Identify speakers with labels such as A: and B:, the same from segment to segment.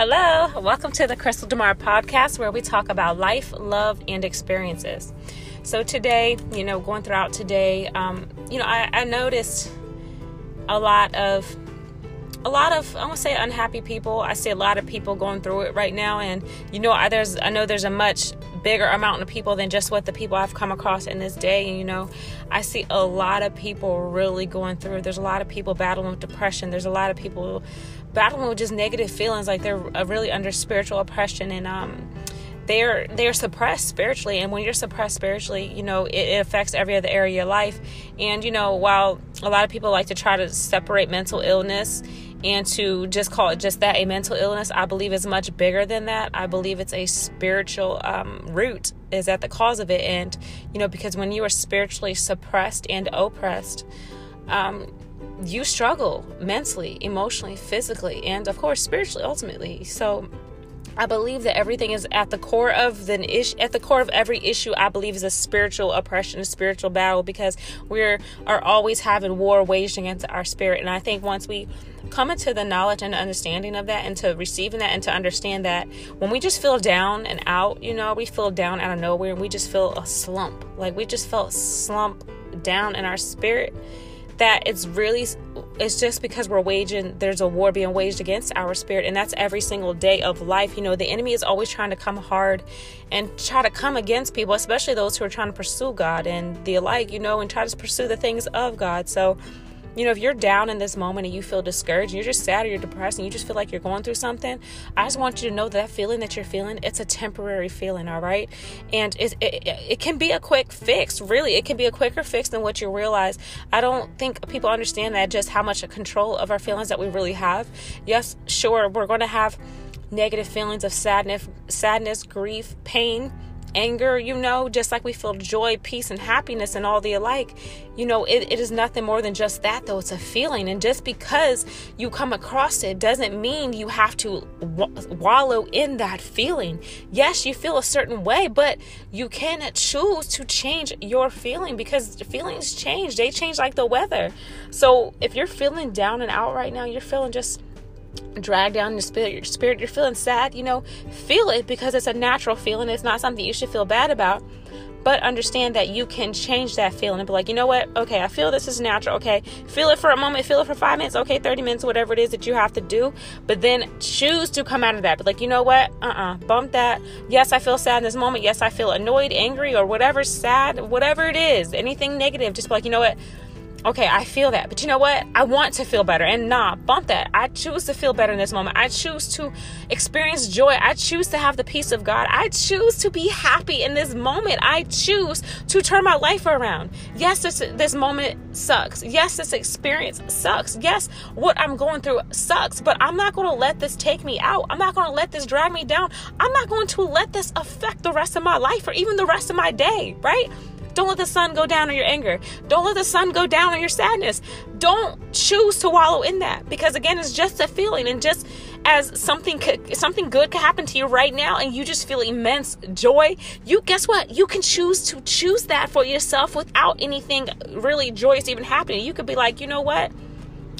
A: Hello, welcome to the Crystal Demar podcast where we talk about life, love, and experiences. So, today, you know, going throughout today, um, you know, I, I noticed a lot of a lot of I want to say unhappy people. I see a lot of people going through it right now, and you know, I, there's I know there's a much bigger amount of people than just what the people I've come across in this day. And you know, I see a lot of people really going through. There's a lot of people battling with depression. There's a lot of people battling with just negative feelings like they're really under spiritual oppression and um they're they're suppressed spiritually. And when you're suppressed spiritually you know it, it, affects every other area of your life. And you know while a lot of people like to try to separate mental illness and to just call it just that a mental illness i believe is much bigger than that. I believe it's a spiritual um, root is at the cause of it. And you know because when you are spiritually suppressed and oppressed um, you struggle mentally, emotionally, physically, and of course spiritually ultimately. So I believe that everything is at the core of the issue. At the core of every issue, I believe is a spiritual oppression, a spiritual battle, because we are always having war waged against our spirit. And I think once we come into the knowledge and understanding of that, and to receiving that, and to understand that when we just feel down and out, you know, we feel down out of nowhere, and we just feel a slump, like we just felt slump down in our spirit that it's really it's just because we're waging there's a war being waged against our spirit and that's every single day of life. You know the enemy is always trying to come hard and try to come against people especially those who are trying to pursue god and the alike you know and try to pursue the things of god. So you know, if you're down in this moment and you feel discouraged, you're just sad or you're depressed and you just feel like you're going through something, I just want you to know that, feeling that you're feeling, it's a temporary feeling, all right? And it, it, it can be a quick fix, really. It can be a quicker fix than what you realize. I don't think people understand that just how much control of our feelings that we really have. Yes, sure, we're going to have negative feelings of sadness, sadness, grief, pain anger, you know, just like we feel joy, peace, and happiness and all the alike. You know, it, it is nothing more than just that, though. It's a feeling. And just because you come across it doesn't mean you have to wallow in that feeling. Yes, you feel a certain way, but you can choose to change your feeling because feelings change. They change like the weather. So if you're feeling down and out right now, you're feeling just drag down your spirit, your spirit, you're feeling sad, you know, feel it because it's a natural feeling. It's not something you should feel bad about. But understand that you can change that feeling and be like, you know what? Okay, I feel this is natural. Okay, feel it for a moment, feel it for five minutes, okay, 30 minutes, whatever it is that you have to do. But then choose to come out of that. But like, you know what? Uh uh-uh, uh, bump that. Yes, I feel sad in this moment. Yes, I feel annoyed, angry, or whatever, sad, whatever it is, anything negative. Just be like, you know what? Okay, I feel that. But you know what? I want to feel better. And nah, bump that. I choose to feel better in this moment. I choose to experience joy. I choose to have the peace of God. I choose to be happy in this moment. I choose to turn my life around. Yes, this, this moment sucks. Yes, this experience sucks. Yes, what I'm going through sucks. But I'm not going to let this take me out. I'm not going to let this drag me down. I'm not going to let this affect the rest of my life or even the rest of my day, right? Don't let the sun go down on your anger. Don't let the sun go down on your sadness. Don't choose to wallow in that because again, it's just a feeling and just as something could, something good could happen to you right now and you just feel immense joy, you guess what? You can choose to choose that for yourself without anything really joyous even happening. You could be like, "You know what?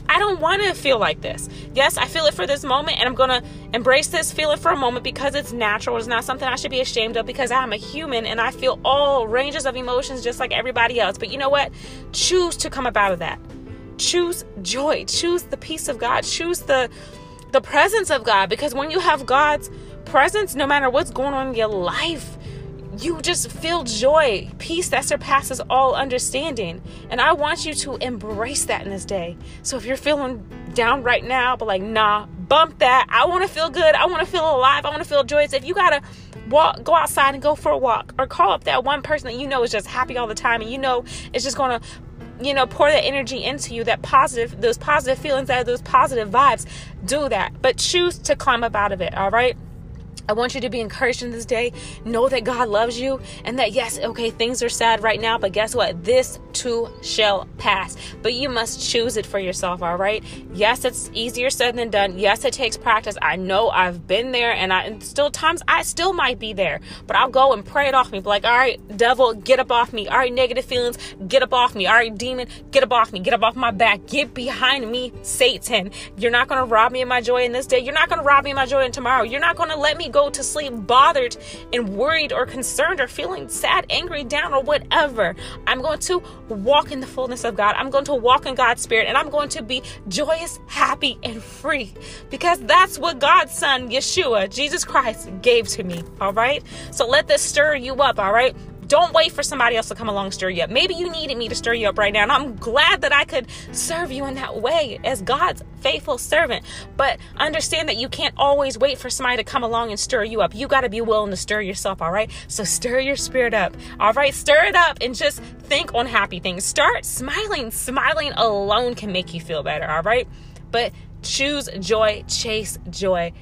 A: I don't want to feel like this. Yes, I feel it for this moment, and I'm going to embrace this feeling for a moment because it's natural. It's not something I should be ashamed of because I'm a human and I feel all ranges of emotions just like everybody else. But you know what? Choose to come up out of that. Choose joy. Choose the peace of God. Choose the the presence of God because when you have God's presence, no matter what's going on in your life, you just feel joy, peace that surpasses all understanding. And I want you to embrace that in this day. So if you're feeling down right now, but like, nah, bump that. I want to feel good. I want to feel alive. I want to feel joyous. If you got to walk, go outside and go for a walk or call up that one person that you know is just happy all the time and you know it's just going to you know pour that energy into you that positive those positive feelings that those positive vibes do that but choose to climb up out of it all right I want you to be encouraged in this day. Know that God loves you and that, yes, okay, things are sad right now, but guess what? This too shall pass. But you must choose it for yourself, all right? Yes, it's easier said than done. Yes, it takes practice. I know I've been there and I and still times I still might be there, but I'll go and pray it off me. Be like, all right, devil, get up off me. All right, negative feelings, get up off me. All right, demon, get up off me. Get up off my back. Get behind me, Satan. You're not going to rob me of my joy in this day. You're not going to rob me of my joy in tomorrow. You're not going to let me go to sleep bothered and worried or concerned or feeling sad, angry, down, or whatever. I'm going to walk in the fullness of God. I'm going to walk in God's Spirit and I'm going to be joyous, happy, and free because that's what God's Son, Yeshua, Jesus Christ, gave to me. All right? So let this stir you up. All right? Don't wait for somebody else to come along and stir you up. Maybe you needed me to stir you up right now. And I'm glad that I could serve you in that way as God's faithful servant. But understand that you can't always wait for somebody to come along and stir you up. You got to be willing to stir yourself, all right? So stir your spirit up, all right? Stir it up and just think on happy things. Start smiling. Smiling alone can make you feel better, all right? But choose joy, chase joy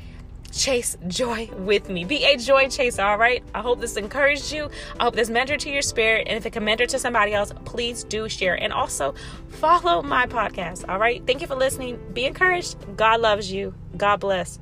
A: chase joy with me. Be a joy chaser, all right? I hope this encouraged you. I hope this mentored to your spirit. And if it can mentor to somebody else, please do share. And also follow my podcast, all right? Thank you for listening. Be encouraged. God loves you. God bless.